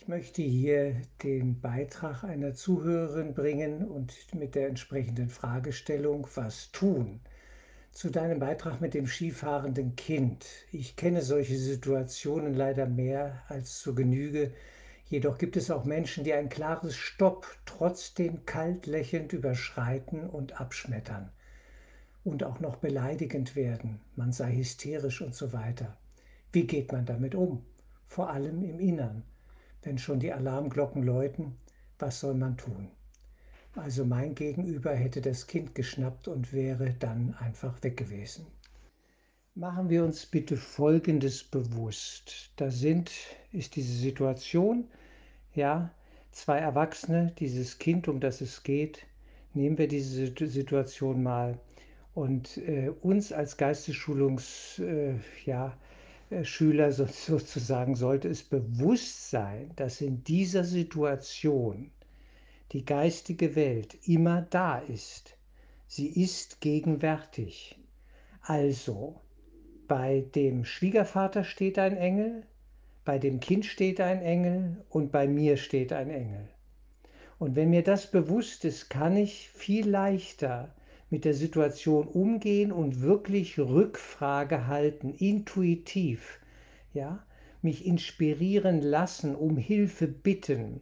Ich möchte hier den Beitrag einer Zuhörerin bringen und mit der entsprechenden Fragestellung, was tun? Zu deinem Beitrag mit dem skifahrenden Kind. Ich kenne solche Situationen leider mehr als zu Genüge. Jedoch gibt es auch Menschen, die ein klares Stopp trotzdem kalt lächelnd überschreiten und abschmettern und auch noch beleidigend werden. Man sei hysterisch und so weiter. Wie geht man damit um? Vor allem im Innern wenn schon die Alarmglocken läuten, was soll man tun? Also mein Gegenüber hätte das Kind geschnappt und wäre dann einfach weg gewesen. Machen wir uns bitte Folgendes bewusst. Da sind, ist diese Situation, ja, zwei Erwachsene, dieses Kind, um das es geht, nehmen wir diese Situation mal und äh, uns als Geistesschulungs, äh, ja, Schüler sozusagen sollte es bewusst sein, dass in dieser Situation die geistige Welt immer da ist. Sie ist gegenwärtig. Also, bei dem Schwiegervater steht ein Engel, bei dem Kind steht ein Engel und bei mir steht ein Engel. Und wenn mir das bewusst ist, kann ich viel leichter mit der Situation umgehen und wirklich Rückfrage halten, intuitiv, ja, mich inspirieren lassen, um Hilfe bitten.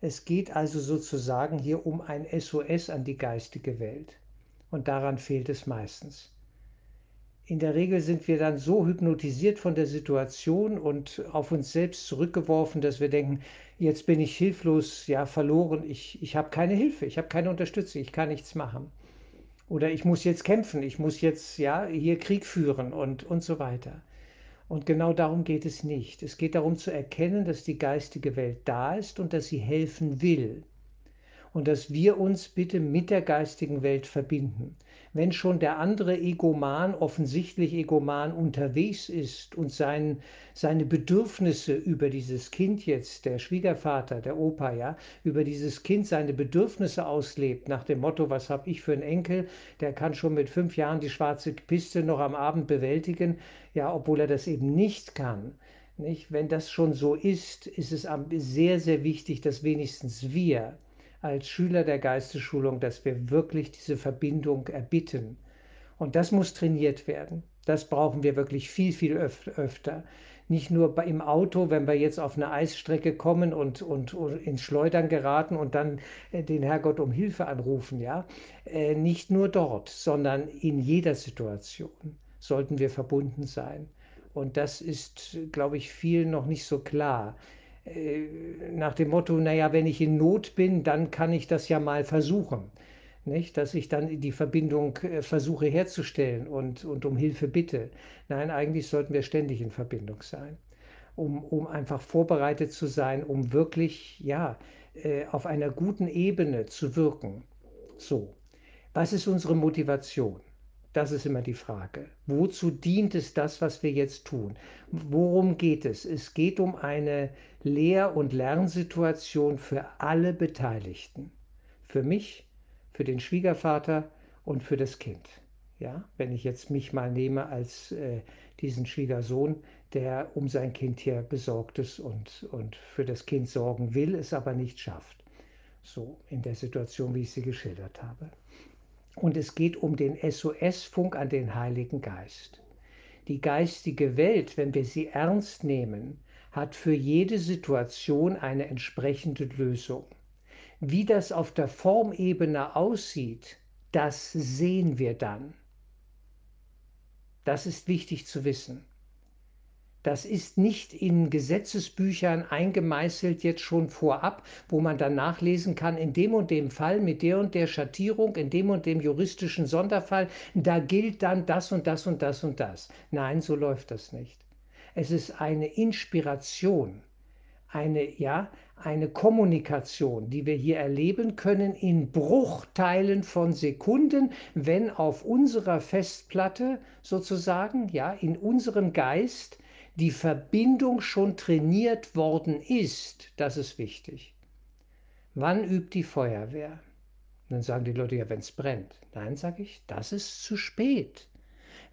Es geht also sozusagen hier um ein SOS an die geistige Welt. Und daran fehlt es meistens. In der Regel sind wir dann so hypnotisiert von der Situation und auf uns selbst zurückgeworfen, dass wir denken, jetzt bin ich hilflos, ja, verloren, ich, ich habe keine Hilfe, ich habe keine Unterstützung, ich kann nichts machen. Oder ich muss jetzt kämpfen, ich muss jetzt ja hier Krieg führen und, und so weiter. Und genau darum geht es nicht. Es geht darum zu erkennen, dass die geistige Welt da ist und dass sie helfen will und dass wir uns bitte mit der geistigen Welt verbinden. Wenn schon der andere Egoman, offensichtlich Egoman, unterwegs ist und sein, seine Bedürfnisse über dieses Kind jetzt, der Schwiegervater, der Opa, ja, über dieses Kind seine Bedürfnisse auslebt, nach dem Motto, was habe ich für einen Enkel, der kann schon mit fünf Jahren die schwarze Piste noch am Abend bewältigen, ja, obwohl er das eben nicht kann. Nicht? Wenn das schon so ist, ist es sehr, sehr wichtig, dass wenigstens wir, als Schüler der Geistesschulung, dass wir wirklich diese Verbindung erbitten. Und das muss trainiert werden. Das brauchen wir wirklich viel, viel öf öfter. Nicht nur im Auto, wenn wir jetzt auf eine Eisstrecke kommen und, und, und ins Schleudern geraten und dann äh, den Herrgott um Hilfe anrufen, ja. Äh, nicht nur dort, sondern in jeder Situation sollten wir verbunden sein. Und das ist, glaube ich, vielen noch nicht so klar. Äh, nach dem Motto, naja, wenn ich in Not bin, dann kann ich das ja mal versuchen. Nicht? Dass ich dann die Verbindung äh, versuche herzustellen und, und um Hilfe bitte. Nein, eigentlich sollten wir ständig in Verbindung sein, um, um einfach vorbereitet zu sein, um wirklich ja, äh, auf einer guten Ebene zu wirken. So, was ist unsere Motivation? Das ist immer die Frage. Wozu dient es das, was wir jetzt tun? Worum geht es? Es geht um eine Lehr- und Lernsituation für alle Beteiligten. Für mich, für den Schwiegervater und für das Kind. Ja, wenn ich jetzt mich mal nehme als äh, diesen Schwiegersohn, der um sein Kind hier besorgt ist und, und für das Kind sorgen will, es aber nicht schafft. So in der Situation, wie ich sie geschildert habe und es geht um den SOS-Funk an den Heiligen Geist. Die geistige Welt, wenn wir sie ernst nehmen, hat für jede Situation eine entsprechende Lösung. Wie das auf der Formebene aussieht, das sehen wir dann. Das ist wichtig zu wissen. Das ist nicht in Gesetzesbüchern eingemeißelt jetzt schon vorab, wo man dann nachlesen kann, in dem und dem Fall mit der und der Schattierung, in dem und dem juristischen Sonderfall, da gilt dann das und das und das und das. Nein, so läuft das nicht. Es ist eine Inspiration, eine, ja, eine Kommunikation, die wir hier erleben können in Bruchteilen von Sekunden, wenn auf unserer Festplatte sozusagen, ja, in unserem Geist die Verbindung schon trainiert worden ist, das ist wichtig. Wann übt die Feuerwehr? dann sagen die Leute, ja, wenn es brennt. Nein, sage ich, das ist zu spät.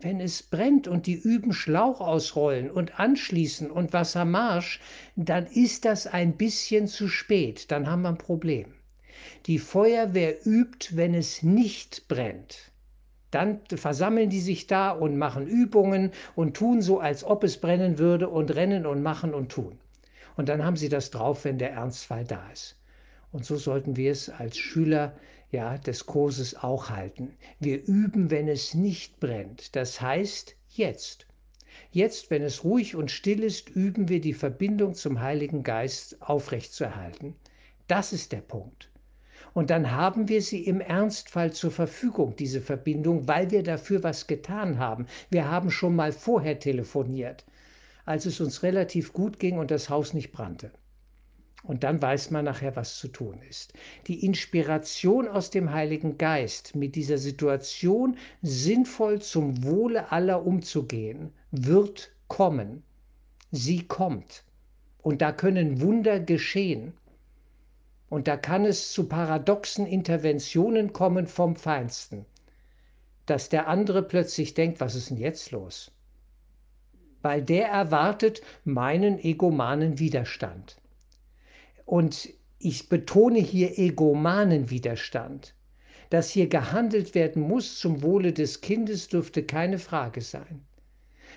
Wenn es brennt und die üben Schlauch ausrollen und anschließen und Wassermarsch, dann ist das ein bisschen zu spät, dann haben wir ein Problem. Die Feuerwehr übt, wenn es nicht brennt. Dann versammeln die sich da und machen Übungen und tun so, als ob es brennen würde und rennen und machen und tun. Und dann haben sie das drauf, wenn der Ernstfall da ist. Und so sollten wir es als Schüler ja, des Kurses auch halten. Wir üben, wenn es nicht brennt. Das heißt jetzt. Jetzt, wenn es ruhig und still ist, üben wir die Verbindung zum Heiligen Geist aufrechtzuerhalten. Das ist der Punkt. Und dann haben wir sie im Ernstfall zur Verfügung, diese Verbindung, weil wir dafür was getan haben. Wir haben schon mal vorher telefoniert, als es uns relativ gut ging und das Haus nicht brannte. Und dann weiß man nachher, was zu tun ist. Die Inspiration aus dem Heiligen Geist, mit dieser Situation sinnvoll zum Wohle aller umzugehen, wird kommen. Sie kommt. Und da können Wunder geschehen. Und da kann es zu paradoxen Interventionen kommen vom Feinsten, dass der andere plötzlich denkt, was ist denn jetzt los? Weil der erwartet meinen egomanen Widerstand. Und ich betone hier egomanen Widerstand. Dass hier gehandelt werden muss zum Wohle des Kindes, dürfte keine Frage sein.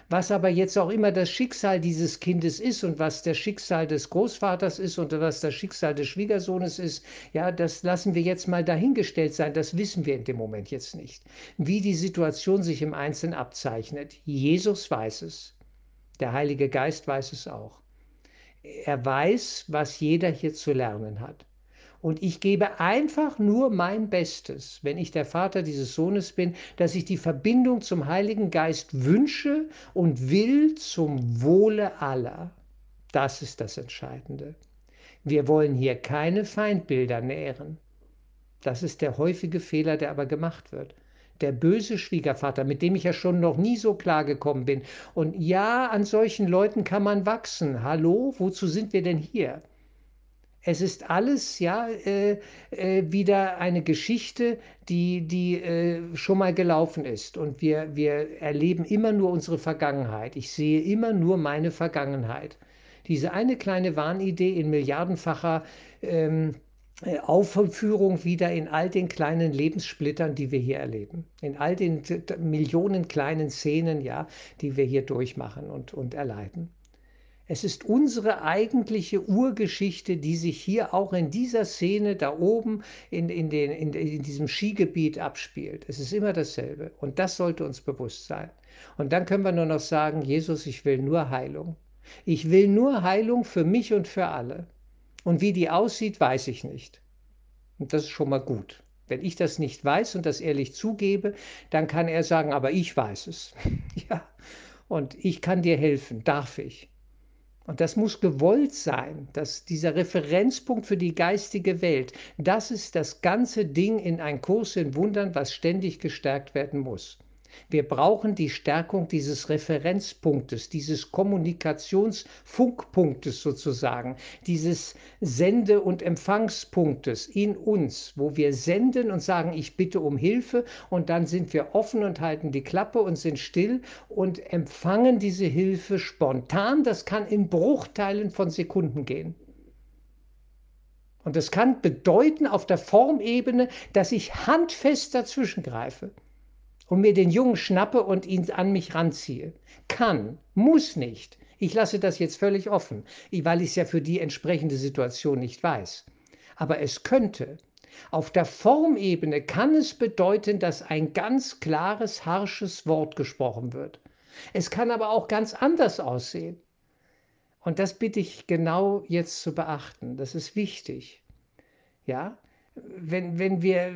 Was aber jetzt auch immer das Schicksal dieses Kindes ist und was das Schicksal des Großvaters ist und was das Schicksal des Schwiegersohnes ist, ja, das lassen wir jetzt mal dahingestellt sein. Das wissen wir in dem Moment jetzt nicht. Wie die Situation sich im Einzelnen abzeichnet. Jesus weiß es. Der Heilige Geist weiß es auch er weiß, was jeder hier zu lernen hat. Und ich gebe einfach nur mein Bestes, wenn ich der Vater dieses Sohnes bin, dass ich die Verbindung zum Heiligen Geist wünsche und will zum Wohle aller. Das ist das Entscheidende. Wir wollen hier keine Feindbilder nähren. Das ist der häufige Fehler, der aber gemacht wird der böse Schwiegervater, mit dem ich ja schon noch nie so klar gekommen bin. Und ja, an solchen Leuten kann man wachsen. Hallo, wozu sind wir denn hier? Es ist alles ja äh, äh, wieder eine Geschichte, die, die äh, schon mal gelaufen ist. Und wir, wir erleben immer nur unsere Vergangenheit. Ich sehe immer nur meine Vergangenheit. Diese eine kleine Wahnidee in milliardenfacher ähm, äh, Aufführung wieder in all den kleinen Lebenssplittern, die wir hier erleben. In all den Millionen kleinen Szenen, ja, die wir hier durchmachen und, und erleiden. Es ist unsere eigentliche Urgeschichte, die sich hier auch in dieser Szene da oben in, in, den, in, in diesem Skigebiet abspielt. Es ist immer dasselbe. Und das sollte uns bewusst sein. Und dann können wir nur noch sagen, Jesus, ich will nur Heilung. Ich will nur Heilung für mich und für alle. Und wie die aussieht, weiß ich nicht. Und das ist schon mal gut. Wenn ich das nicht weiß und das ehrlich zugebe, dann kann er sagen, aber ich weiß es. ja, und ich kann dir helfen, darf ich. Und das muss gewollt sein, dass dieser Referenzpunkt für die geistige Welt, das ist das ganze Ding in ein Kurs in Wundern, was ständig gestärkt werden muss. Wir brauchen die Stärkung dieses Referenzpunktes, dieses Kommunikationsfunkpunktes sozusagen, dieses Sende- und Empfangspunktes in uns, wo wir senden und sagen, ich bitte um Hilfe und dann sind wir offen und halten die Klappe und sind still und empfangen diese Hilfe spontan. Das kann in Bruchteilen von Sekunden gehen. Und das kann bedeuten auf der Formebene, dass ich handfest dazwischen greife und mir den Jungen schnappe und ihn an mich ranziehe. Kann, muss nicht. Ich lasse das jetzt völlig offen, weil ich es ja für die entsprechende Situation nicht weiß. Aber es könnte. Auf der Formebene kann es bedeuten, dass ein ganz klares, harsches Wort gesprochen wird. Es kann aber auch ganz anders aussehen. Und das bitte ich genau jetzt zu beachten. Das ist wichtig. Ja, wenn, wenn wir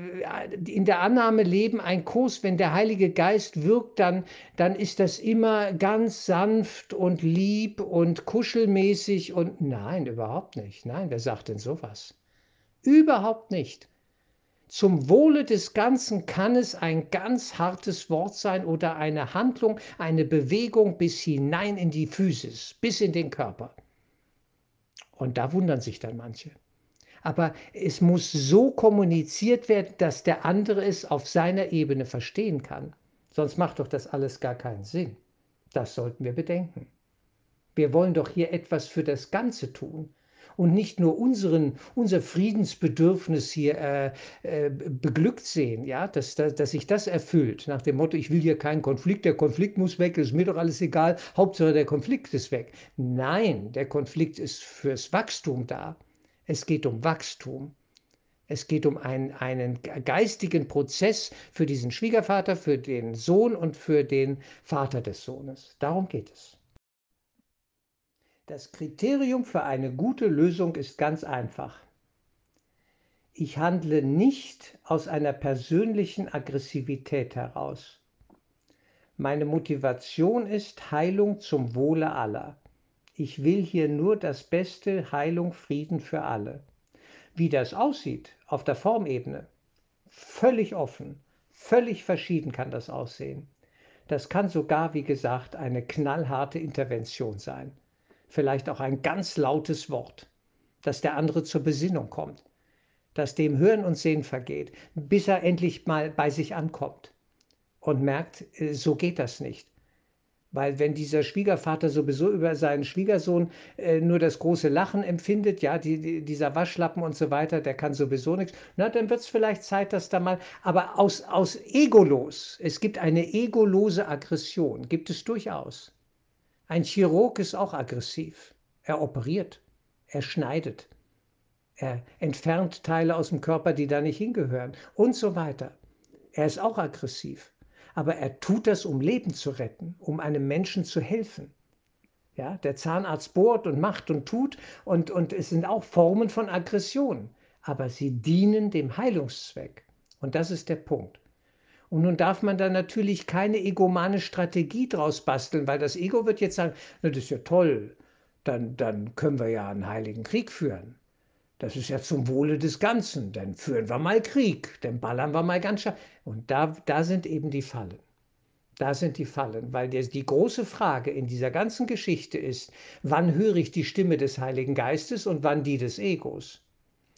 in der Annahme leben, ein Kurs, wenn der Heilige Geist wirkt, dann, dann ist das immer ganz sanft und lieb und kuschelmäßig und nein, überhaupt nicht. Nein, wer sagt denn sowas? Überhaupt nicht. Zum Wohle des Ganzen kann es ein ganz hartes Wort sein oder eine Handlung, eine Bewegung bis hinein in die Physis, bis in den Körper. Und da wundern sich dann manche aber es muss so kommuniziert werden, dass der andere es auf seiner Ebene verstehen kann. Sonst macht doch das alles gar keinen Sinn. Das sollten wir bedenken. Wir wollen doch hier etwas für das Ganze tun und nicht nur unseren, unser Friedensbedürfnis hier äh, äh, beglückt sehen, ja, dass, dass, dass sich das erfüllt, nach dem Motto, ich will hier keinen Konflikt, der Konflikt muss weg, ist mir doch alles egal, Hauptsache der Konflikt ist weg. Nein, der Konflikt ist fürs Wachstum da. Es geht um Wachstum. Es geht um einen, einen geistigen Prozess für diesen Schwiegervater, für den Sohn und für den Vater des Sohnes. Darum geht es. Das Kriterium für eine gute Lösung ist ganz einfach. Ich handle nicht aus einer persönlichen Aggressivität heraus. Meine Motivation ist Heilung zum Wohle aller. Ich will hier nur das Beste, Heilung, Frieden für alle. Wie das aussieht auf der Formebene, völlig offen, völlig verschieden kann das aussehen. Das kann sogar, wie gesagt, eine knallharte Intervention sein vielleicht auch ein ganz lautes Wort, dass der andere zur Besinnung kommt, dass dem Hören und Sehen vergeht, bis er endlich mal bei sich ankommt und merkt, äh, so geht das nicht. Weil wenn dieser Schwiegervater sowieso über seinen Schwiegersohn äh, nur das große Lachen empfindet, ja, die, die, dieser Waschlappen und so weiter, der kann sowieso nichts, na, dann wird es vielleicht Zeit, dass da mal, aber aus, aus egolos, es gibt eine egolose Aggression, gibt es durchaus. Ein Chirurg ist auch aggressiv. Er operiert, er schneidet, er entfernt Teile aus dem Körper, die da nicht hingehören und so weiter. Er ist auch aggressiv, aber er tut das, um Leben zu retten, um einem Menschen zu helfen. Ja, der Zahnarzt bohrt und macht und tut und, und es sind auch Formen von Aggression, aber sie dienen dem Heilungszweck. Und das ist der Punkt. Und nun darf man da natürlich keine egomane Strategie draus basteln, weil das Ego wird jetzt sagen, na, das ist ja toll, dann, dann können wir ja einen heiligen Krieg führen. Das ist ja zum Wohle des Ganzen. Dann führen wir mal Krieg, dann ballern wir mal ganz scharf. Und da, da sind eben die Fallen. Da sind die Fallen, weil die große Frage in dieser ganzen Geschichte ist, wann höre ich die Stimme des Heiligen Geistes und wann die des Egos.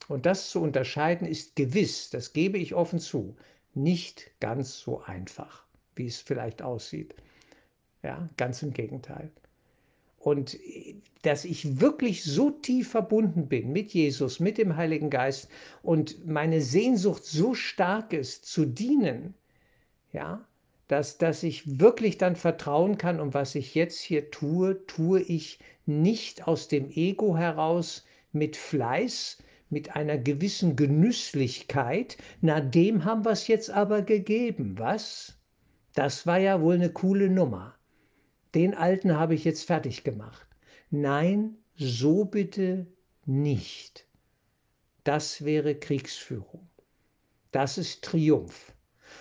Und das zu unterscheiden ist gewiss, das gebe ich offen zu, nicht ganz so einfach, wie es vielleicht aussieht. Ja, ganz im Gegenteil. Und dass ich wirklich so tief verbunden bin mit Jesus, mit dem Heiligen Geist und meine Sehnsucht so stark ist, zu dienen, ja, dass, dass ich wirklich dann vertrauen kann, und was ich jetzt hier tue, tue ich nicht aus dem Ego heraus mit Fleiß, mit einer gewissen Genüsslichkeit, na dem haben wir es jetzt aber gegeben, was? Das war ja wohl eine coole Nummer. Den alten habe ich jetzt fertig gemacht. Nein, so bitte nicht. Das wäre Kriegsführung. Das ist Triumph.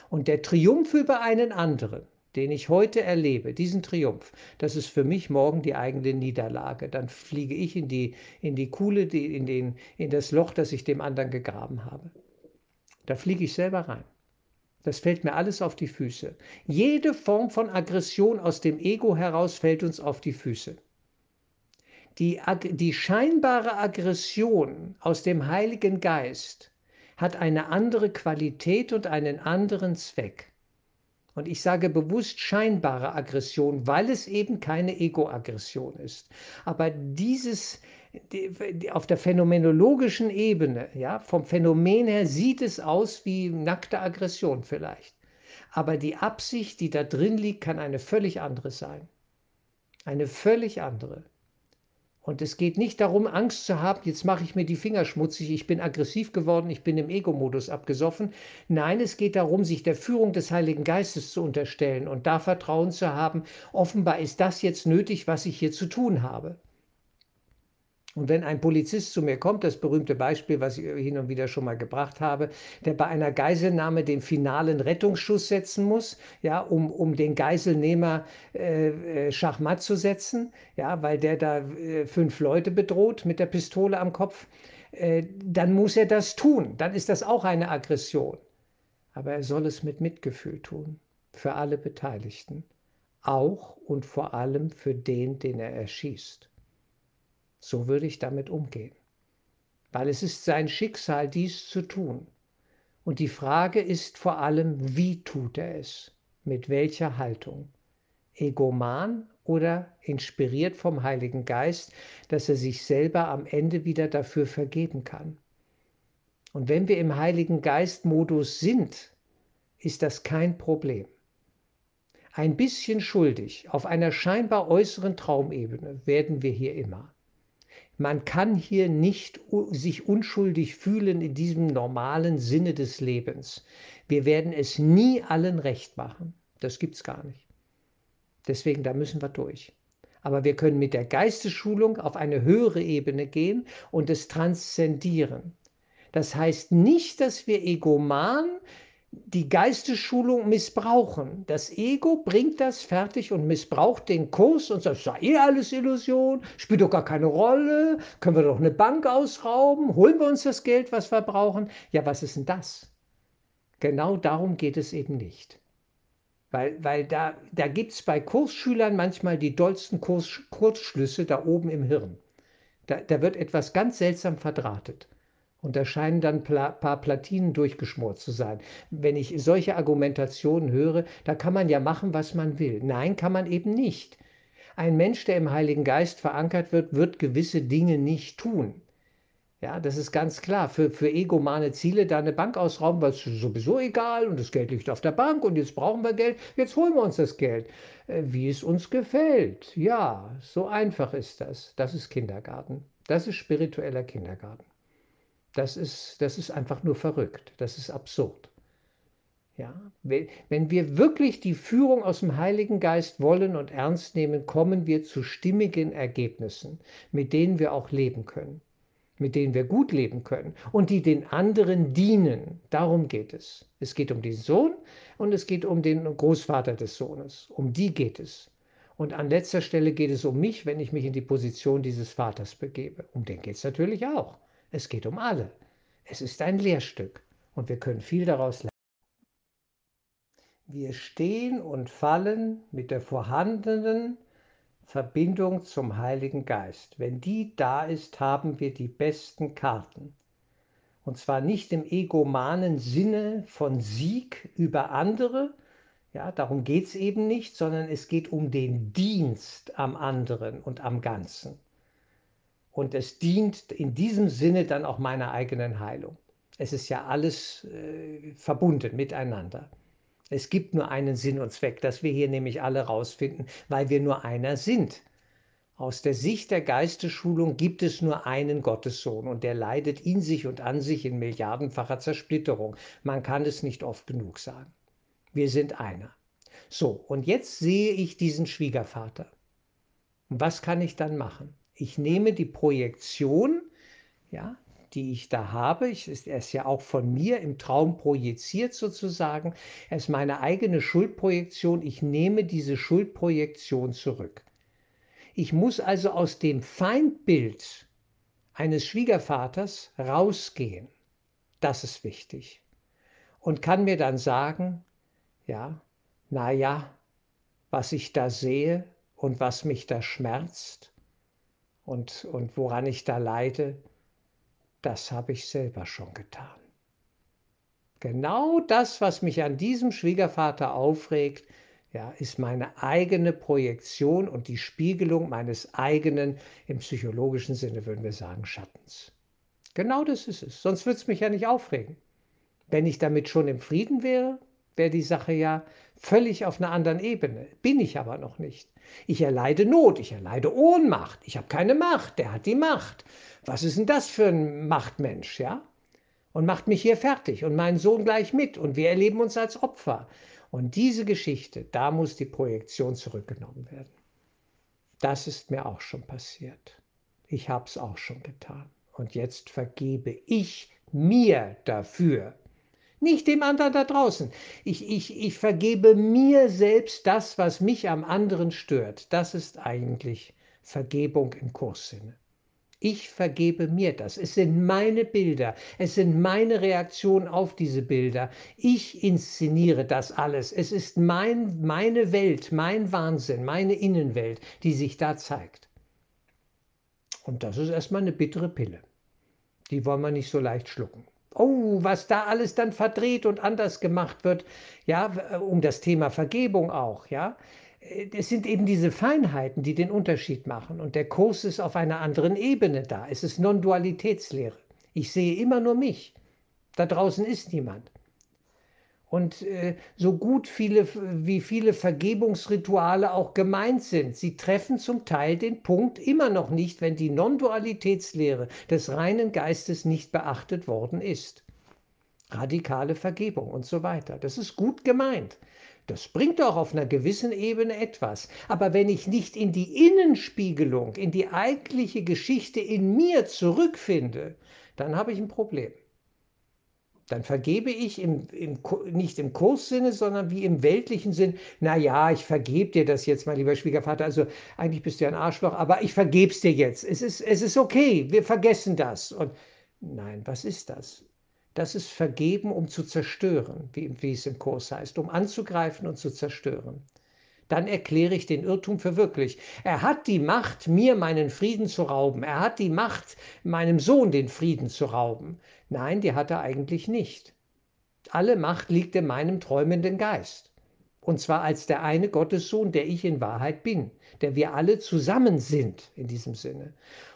Und der Triumph über einen anderen, den ich heute erlebe, diesen Triumph, das ist für mich morgen die eigene Niederlage. Dann fliege ich in die, in die Kuhle, die, in, den, in das Loch, das ich dem anderen gegraben habe. Da fliege ich selber rein. Das fällt mir alles auf die Füße. Jede Form von Aggression aus dem Ego heraus fällt uns auf die Füße. Die, die scheinbare Aggression aus dem Heiligen Geist hat eine andere Qualität und einen anderen Zweck. Und ich sage bewusst scheinbare Aggression, weil es eben keine Ego-Aggression ist. Aber dieses auf der phänomenologischen Ebene, ja, vom Phänomen her sieht es aus wie nackte Aggression vielleicht. Aber die Absicht, die da drin liegt, kann eine völlig andere sein. Eine völlig andere. Und es geht nicht darum, Angst zu haben, jetzt mache ich mir die Finger schmutzig, ich bin aggressiv geworden, ich bin im Ego-Modus abgesoffen. Nein, es geht darum, sich der Führung des Heiligen Geistes zu unterstellen und da Vertrauen zu haben, offenbar ist das jetzt nötig, was ich hier zu tun habe. Und wenn ein Polizist zu mir kommt, das berühmte Beispiel, was ich hin und wieder schon mal gebracht habe, der bei einer Geiselnahme den finalen Rettungsschuss setzen muss, ja, um, um den Geiselnehmer äh, äh, Schachmatt zu setzen, ja, weil der da äh, fünf Leute bedroht mit der Pistole am Kopf, äh, dann muss er das tun. Dann ist das auch eine Aggression. Aber er soll es mit Mitgefühl tun, für alle Beteiligten, auch und vor allem für den, den er erschießt. So würde ich damit umgehen. Weil es ist sein Schicksal, dies zu tun. Und die Frage ist vor allem, wie tut er es? Mit welcher Haltung? Egoman oder inspiriert vom Heiligen Geist, dass er sich selber am Ende wieder dafür vergeben kann? Und wenn wir im Heiligen Geist-Modus sind, ist das kein Problem. Ein bisschen schuldig auf einer scheinbar äußeren Traumebene werden wir hier immer. Man kann hier nicht sich unschuldig fühlen in diesem normalen Sinne des Lebens. Wir werden es nie allen recht machen. Das gibt es gar nicht. Deswegen, da müssen wir durch. Aber wir können mit der Geistesschulung auf eine höhere Ebene gehen und es transzendieren. Das heißt nicht, dass wir egoman die Geistesschulung missbrauchen. Das Ego bringt das fertig und missbraucht den Kurs und sagt, sei eh alles Illusion, spielt doch gar keine Rolle, können wir doch eine Bank ausrauben, holen wir uns das Geld, was wir brauchen. Ja, was ist denn das? Genau darum geht es eben nicht. Weil, weil da, da gibt es bei Kursschülern manchmal die dollsten Kurs, Kurzschlüsse da oben im Hirn. Da, da wird etwas ganz seltsam verdrahtet. Und da scheinen dann ein paar Platinen durchgeschmort zu sein. Wenn ich solche Argumentationen höre, da kann man ja machen, was man will. Nein, kann man eben nicht. Ein Mensch, der im Heiligen Geist verankert wird, wird gewisse Dinge nicht tun. Ja, das ist ganz klar. Für, für egomane Ziele da eine Bank ausrauben, weil es sowieso egal und das Geld liegt auf der Bank und jetzt brauchen wir Geld, jetzt holen wir uns das Geld, äh, wie es uns gefällt. Ja, so einfach ist das. Das ist Kindergarten. Das ist spiritueller Kindergarten. Das ist, das ist einfach nur verrückt. Das ist absurd. Ja, wenn wir wirklich die Führung aus dem Heiligen Geist wollen und ernst nehmen, kommen wir zu stimmigen Ergebnissen, mit denen wir auch leben können, mit denen wir gut leben können und die den anderen dienen. Darum geht es. Es geht um den Sohn und es geht um den Großvater des Sohnes. Um die geht es. Und an letzter Stelle geht es um mich, wenn ich mich in die Position dieses Vaters begebe. Um den geht es natürlich auch. Es geht um alle. Es ist ein Lehrstück und wir können viel daraus lernen. Wir stehen und fallen mit der vorhandenen Verbindung zum Heiligen Geist. Wenn die da ist, haben wir die besten Karten. Und zwar nicht im egomanen Sinne von Sieg über andere, ja, darum geht es eben nicht, sondern es geht um den Dienst am anderen und am Ganzen und es dient in diesem Sinne dann auch meiner eigenen Heilung. Es ist ja alles äh, verbunden miteinander. Es gibt nur einen Sinn und Zweck, dass wir hier nämlich alle rausfinden, weil wir nur einer sind. Aus der Sicht der Geistesschulung gibt es nur einen Gottessohn und der leidet in sich und an sich in milliardenfacher Zersplitterung. Man kann es nicht oft genug sagen. Wir sind einer. So, und jetzt sehe ich diesen Schwiegervater. Was kann ich dann machen? Ich nehme die Projektion, ja, die ich da habe, ich, ist ja auch von mir im Traum projiziert sozusagen, er ist meine eigene Schuldprojektion, ich nehme diese Schuldprojektion zurück. Ich muss also aus dem Feindbild eines Schwiegervaters rausgehen. Das ist wichtig. Und kann mir dann sagen, ja, naja, was ich da sehe und was mich da schmerzt, und, und woran ich da leide, das habe ich selber schon getan. Genau das, was mich an diesem Schwiegervater aufregt, ja, ist meine eigene Projektion und die Spiegelung meines eigenen, im psychologischen Sinne würden wir sagen, Schattens. Genau das ist es. Sonst würde es mich ja nicht aufregen. Wenn ich damit schon im Frieden wäre, wäre die Sache ja völlig auf einer anderen Ebene. Bin ich aber noch nicht. Ich erleide Not, ich erleide Ohnmacht. Ich habe keine Macht, der hat die Macht. Was ist denn das für ein Machtmensch, ja? Und macht mich hier fertig und meinen Sohn gleich mit und wir erleben uns als Opfer. Und diese Geschichte, da muss die Projektion zurückgenommen werden. Das ist mir auch schon passiert. Ich habe es auch schon getan. Und jetzt vergebe ich mir dafür nicht dem anderen da draußen. Ich, ich, ich vergebe mir selbst das, was mich am anderen stört. Das ist eigentlich Vergebung im Kurssinne. Ich vergebe mir das. Es sind meine Bilder. Es sind meine Reaktionen auf diese Bilder. Ich inszeniere das alles. Es ist mein, meine Welt, mein Wahnsinn, meine Innenwelt, die sich da zeigt. Und das ist erstmal eine bittere Pille. Die wollen wir nicht so leicht schlucken Oh, was da alles dann verdreht und anders gemacht wird, ja, um das Thema Vergebung auch, ja. Es sind eben diese Feinheiten, die den Unterschied machen. Und der Kurs ist auf einer anderen Ebene da. Es ist Non-Dualitätslehre. Ich sehe immer nur mich. Da draußen ist niemand. Und äh, so gut viele, wie viele Vergebungsrituale auch gemeint sind, sie treffen zum Teil den Punkt immer noch nicht, wenn die Non-Dualitätslehre des reinen Geistes nicht beachtet worden ist. Radikale Vergebung und so weiter. Das ist gut gemeint. Das bringt auch auf einer gewissen Ebene etwas. Aber wenn ich nicht in die Innenspiegelung, in die eigentliche Geschichte in mir zurückfinde, dann habe ich ein Problem dann vergebe ich im, im, nicht im Kurssinne, sondern wie im weltlichen Sinn, naja, ich vergebe dir das jetzt, mein lieber Schwiegervater, also eigentlich bist du ja ein Arschloch, aber ich vergebe es dir jetzt. Es ist, es ist okay, wir vergessen das. Und nein, was ist das? Das ist Vergeben, um zu zerstören, wie, wie es im Kurs heißt, um anzugreifen und zu zerstören dann erkläre ich den Irrtum für wirklich. Er hat die Macht, mir meinen Frieden zu rauben. Er hat die Macht, meinem Sohn den Frieden zu rauben. Nein, die hat er eigentlich nicht. Alle Macht liegt in meinem träumenden Geist. Und zwar als der eine Gottessohn, der ich in Wahrheit bin, der wir alle zusammen sind in diesem Sinne.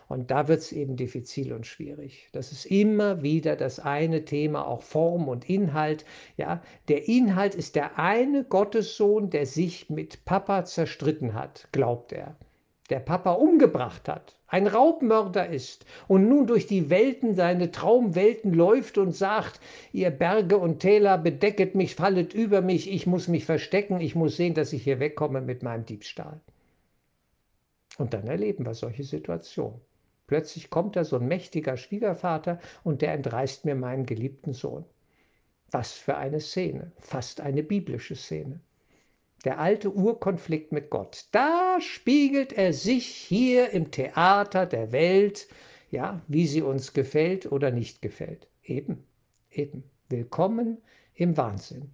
Und da wird es eben diffizil und schwierig. Das ist immer wieder das eine Thema, auch Form und Inhalt. Ja, der Inhalt ist der eine Gottessohn, der sich mit Papa zerstritten hat, glaubt er. Der Papa umgebracht hat, ein Raubmörder ist und nun durch die Welten, seine Traumwelten läuft und sagt, ihr Berge und Täler bedecket mich, fallet über mich, ich muss mich verstecken, ich muss sehen, dass ich hier wegkomme mit meinem Diebstahl. Und dann erleben wir solche Situationen. Plötzlich kommt da so ein mächtiger Schwiegervater und der entreißt mir meinen geliebten Sohn. Was für eine Szene, fast eine biblische Szene. Der alte Urkonflikt mit Gott. Da spiegelt er sich hier im Theater der Welt, ja, wie sie uns gefällt oder nicht gefällt. Eben, eben. Willkommen im Wahnsinn.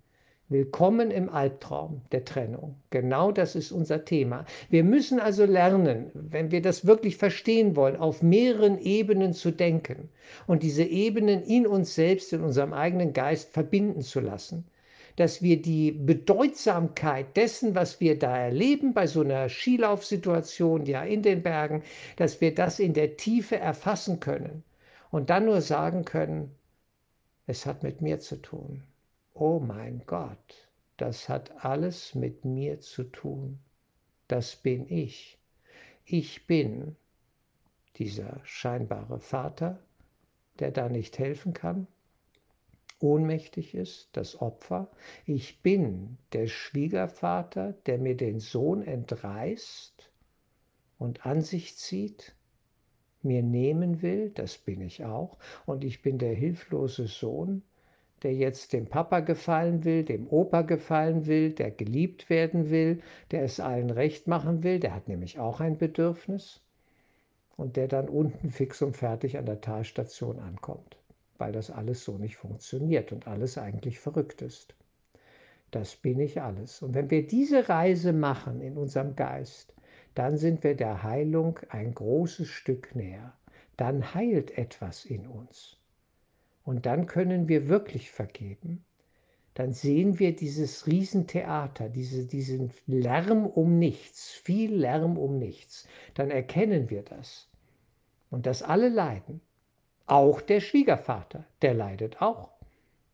Willkommen im Albtraum der Trennung. Genau das ist unser Thema. Wir müssen also lernen, wenn wir das wirklich verstehen wollen, auf mehreren Ebenen zu denken und diese Ebenen in uns selbst, in unserem eigenen Geist verbinden zu lassen. Dass wir die Bedeutsamkeit dessen, was wir da erleben bei so einer Skilaufsituation, ja in den Bergen, dass wir das in der Tiefe erfassen können und dann nur sagen können, es hat mit mir zu tun oh mein Gott, das hat alles mit mir zu tun. Das bin ich. Ich bin dieser scheinbare Vater, der da nicht helfen kann, ohnmächtig ist, das Opfer. Ich bin der Schwiegervater, der mir den Sohn entreißt und an sich zieht, mir nehmen will, das bin ich auch. Und ich bin der hilflose Sohn, der jetzt dem Papa gefallen will, dem Opa gefallen will, der geliebt werden will, der es allen recht machen will, der hat nämlich auch ein Bedürfnis und der dann unten fix und fertig an der Talstation ankommt, weil das alles so nicht funktioniert und alles eigentlich verrückt ist. Das bin ich alles. Und wenn wir diese Reise machen in unserem Geist, dann sind wir der Heilung ein großes Stück näher. Dann heilt etwas in uns. Und dann können wir wirklich vergeben. Dann sehen wir dieses Riesentheater, diese, diesen Lärm um nichts, viel Lärm um nichts. Dann erkennen wir das. Und dass alle leiden. Auch der Schwiegervater, der leidet auch.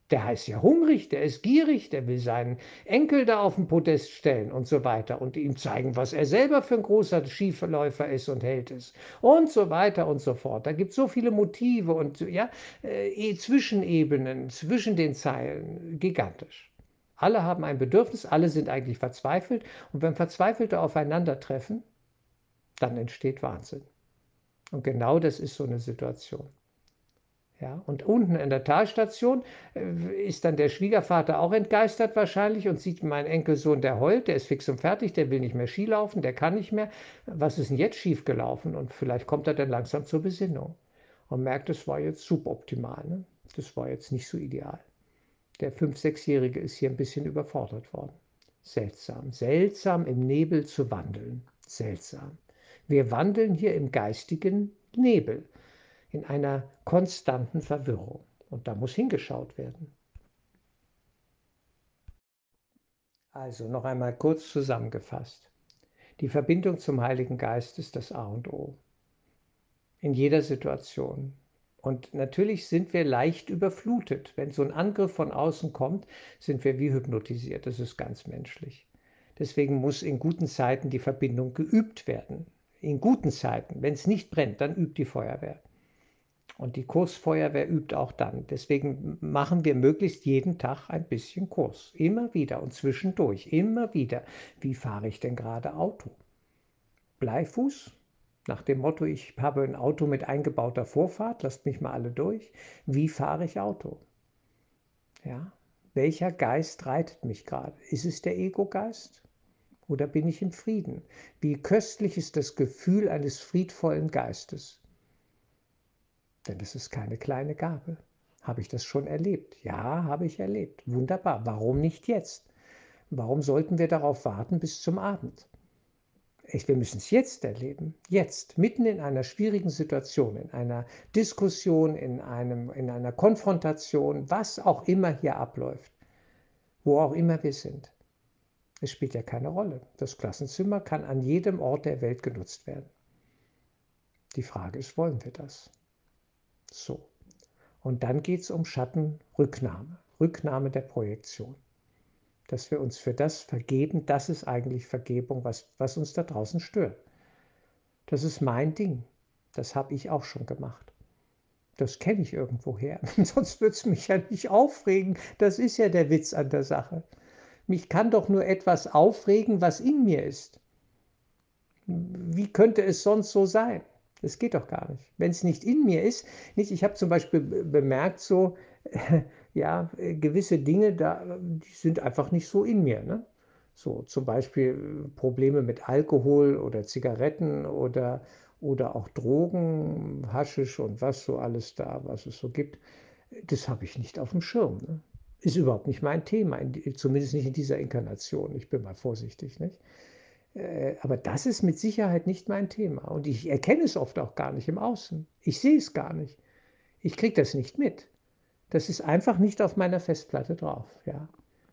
Der heißt ja hungrig, der ist gierig, der will seinen Enkel da auf den Podest stellen und so weiter und ihm zeigen, was er selber für ein großer Schiefläufer ist und Held ist und so weiter und so fort. Da gibt es so viele Motive und ja, äh, eh, Zwischenebenen, zwischen den Zeilen, gigantisch. Alle haben ein Bedürfnis, alle sind eigentlich verzweifelt und wenn Verzweifelte aufeinandertreffen, dann entsteht Wahnsinn. Und genau das ist so eine Situation. Ja, und unten in der Talstation äh, ist dann der Schwiegervater auch entgeistert wahrscheinlich und sieht meinen Enkelsohn, der heult, der ist fix und fertig, der will nicht mehr Ski laufen, der kann nicht mehr. Was ist denn jetzt schiefgelaufen? Und vielleicht kommt er dann langsam zur Besinnung und merkt, das war jetzt suboptimal. Ne? Das war jetzt nicht so ideal. Der 5-, 6-Jährige ist hier ein bisschen überfordert worden. Seltsam, seltsam im Nebel zu wandeln. Seltsam. Wir wandeln hier im geistigen Nebel in einer konstanten Verwirrung. Und da muss hingeschaut werden. Also noch einmal kurz zusammengefasst. Die Verbindung zum Heiligen Geist ist das A und O. In jeder Situation. Und natürlich sind wir leicht überflutet. Wenn so ein Angriff von außen kommt, sind wir wie hypnotisiert. Das ist ganz menschlich. Deswegen muss in guten Zeiten die Verbindung geübt werden. In guten Zeiten, wenn es nicht brennt, dann übt die Feuerwehr. Und die Kursfeuerwehr übt auch dann. Deswegen machen wir möglichst jeden Tag ein bisschen Kurs. Immer wieder und zwischendurch. Immer wieder. Wie fahre ich denn gerade Auto? Bleifuß? Nach dem Motto, ich habe ein Auto mit eingebauter Vorfahrt, lasst mich mal alle durch. Wie fahre ich Auto? Ja, welcher Geist reitet mich gerade? Ist es der Ego-Geist? Oder bin ich im Frieden? Wie köstlich ist das Gefühl eines friedvollen Geistes? Denn das ist keine kleine Gabe. Habe ich das schon erlebt? Ja, habe ich erlebt. Wunderbar. Warum nicht jetzt? Warum sollten wir darauf warten bis zum Abend? Echt, wir müssen es jetzt erleben. Jetzt, mitten in einer schwierigen Situation, in einer Diskussion, in, einem, in einer Konfrontation, was auch immer hier abläuft, wo auch immer wir sind. Es spielt ja keine Rolle. Das Klassenzimmer kann an jedem Ort der Welt genutzt werden. Die Frage ist, wollen wir das? So. Und dann geht es um Schattenrücknahme, Rücknahme der Projektion. Dass wir uns für das vergeben, das ist eigentlich Vergebung, was, was uns da draußen stört. Das ist mein Ding. Das habe ich auch schon gemacht. Das kenne ich irgendwoher. Sonst würde es mich ja nicht aufregen. Das ist ja der Witz an der Sache. Mich kann doch nur etwas aufregen, was in mir ist. Wie könnte es sonst so sein? Das geht doch gar nicht. Wenn es nicht in mir ist, nicht, ich habe zum Beispiel bemerkt, so, ja, gewisse Dinge, da, die sind einfach nicht so in mir. Ne? So zum Beispiel äh, Probleme mit Alkohol oder Zigaretten oder, oder auch Drogen, Haschisch und was so alles da, was es so gibt. Das habe ich nicht auf dem Schirm. Ne? Ist überhaupt nicht mein Thema, zumindest nicht in dieser Inkarnation. Ich bin mal vorsichtig. Nicht? Äh, aber das ist mit Sicherheit nicht mein Thema. Und ich erkenne es oft auch gar nicht im Außen. Ich sehe es gar nicht. Ich kriege das nicht mit. Das ist einfach nicht auf meiner Festplatte drauf, ja.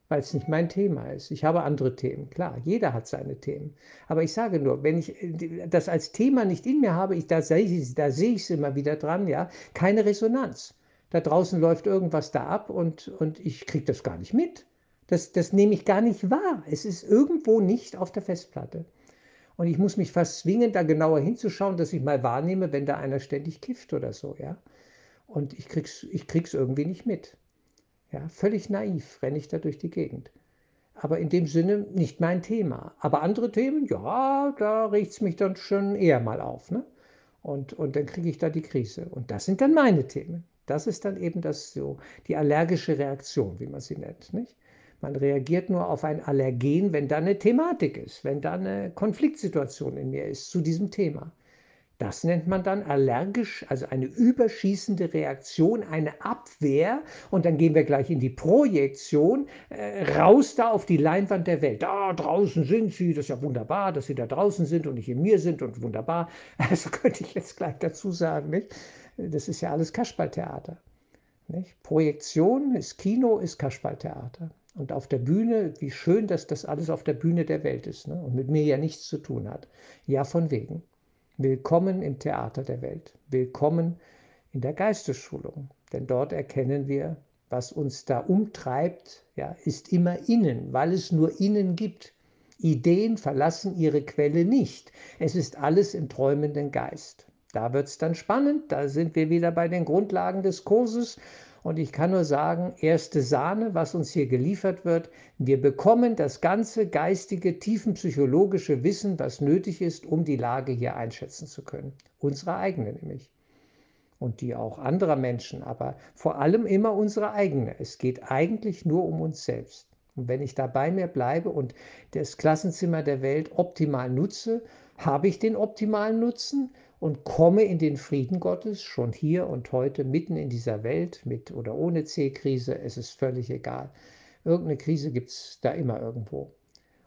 Weil es nicht mein Thema ist. Ich habe andere Themen, klar, jeder hat seine Themen. Aber ich sage nur, wenn ich äh, das als Thema nicht in mir habe, ich, da sehe ich es immer wieder dran, ja, keine Resonanz. Da draußen läuft irgendwas da ab und, und ich kriege das gar nicht mit. Das, das nehme ich gar nicht wahr. Es ist irgendwo nicht auf der Festplatte. Und ich muss mich fast zwingen, da genauer hinzuschauen, dass ich mal wahrnehme, wenn da einer ständig kifft oder so, ja. Und ich krieg's, ich krieg's irgendwie nicht mit. Ja, völlig naiv renne ich da durch die Gegend. Aber in dem Sinne nicht mein Thema. Aber andere Themen, ja, da regt es mich dann schon eher mal auf. Ne? Und, und dann kriege ich da die Krise. Und das sind dann meine Themen. Das ist dann eben das so, die allergische Reaktion, wie man sie nennt. Nicht? Man reagiert nur auf ein Allergen, wenn da eine Thematik ist, wenn da eine Konfliktsituation in mir ist zu diesem Thema. Das nennt man dann allergisch, also eine überschießende Reaktion, eine Abwehr. Und dann gehen wir gleich in die Projektion, äh, raus da auf die Leinwand der Welt. Da draußen sind sie, das ist ja wunderbar, dass sie da draußen sind und nicht in mir sind und wunderbar. Also könnte ich jetzt gleich dazu sagen, nicht? Das ist ja alles Kasperltheater. Projektion ist Kino, ist Kasperltheater. Und auf der Bühne, wie schön, dass das alles auf der Bühne der Welt ist ne? und mit mir ja nichts zu tun hat. Ja, von wegen. Willkommen im Theater der Welt. Willkommen in der Geistesschulung. Denn dort erkennen wir, was uns da umtreibt, ja, ist immer innen, weil es nur innen gibt. Ideen verlassen ihre Quelle nicht. Es ist alles im träumenden Geist. Da wird es dann spannend, da sind wir wieder bei den Grundlagen des Kurses und ich kann nur sagen, erste Sahne, was uns hier geliefert wird. Wir bekommen das ganze geistige, tiefenpsychologische Wissen, was nötig ist, um die Lage hier einschätzen zu können. Unsere eigene nämlich. Und die auch anderer Menschen, aber vor allem immer unsere eigene. Es geht eigentlich nur um uns selbst. Und wenn ich da bei mir bleibe und das Klassenzimmer der Welt optimal nutze, habe ich den optimalen Nutzen und komme in den Frieden Gottes schon hier und heute mitten in dieser Welt mit oder ohne C-Krise. Es ist völlig egal. Irgendeine Krise gibt es da immer irgendwo.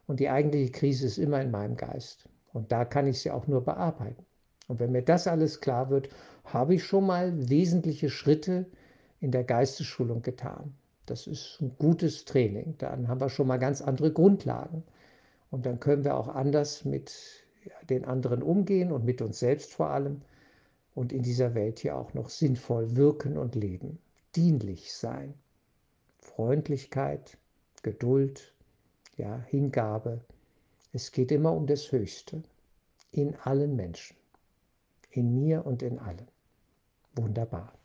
Und die eigentliche Krise ist immer in meinem Geist. Und da kann ich sie auch nur bearbeiten. Und wenn mir das alles klar wird, habe ich schon mal wesentliche Schritte in der Geistesschulung getan. Das ist ein gutes Training. Dann haben wir schon mal ganz andere Grundlagen. Und dann können wir auch anders mit den anderen umgehen und mit uns selbst vor allem und in dieser Welt hier auch noch sinnvoll wirken und leben. Dienlich sein. Freundlichkeit, Geduld, ja, Hingabe. Es geht immer um das Höchste. In allen Menschen. In mir und in allen. Wunderbar.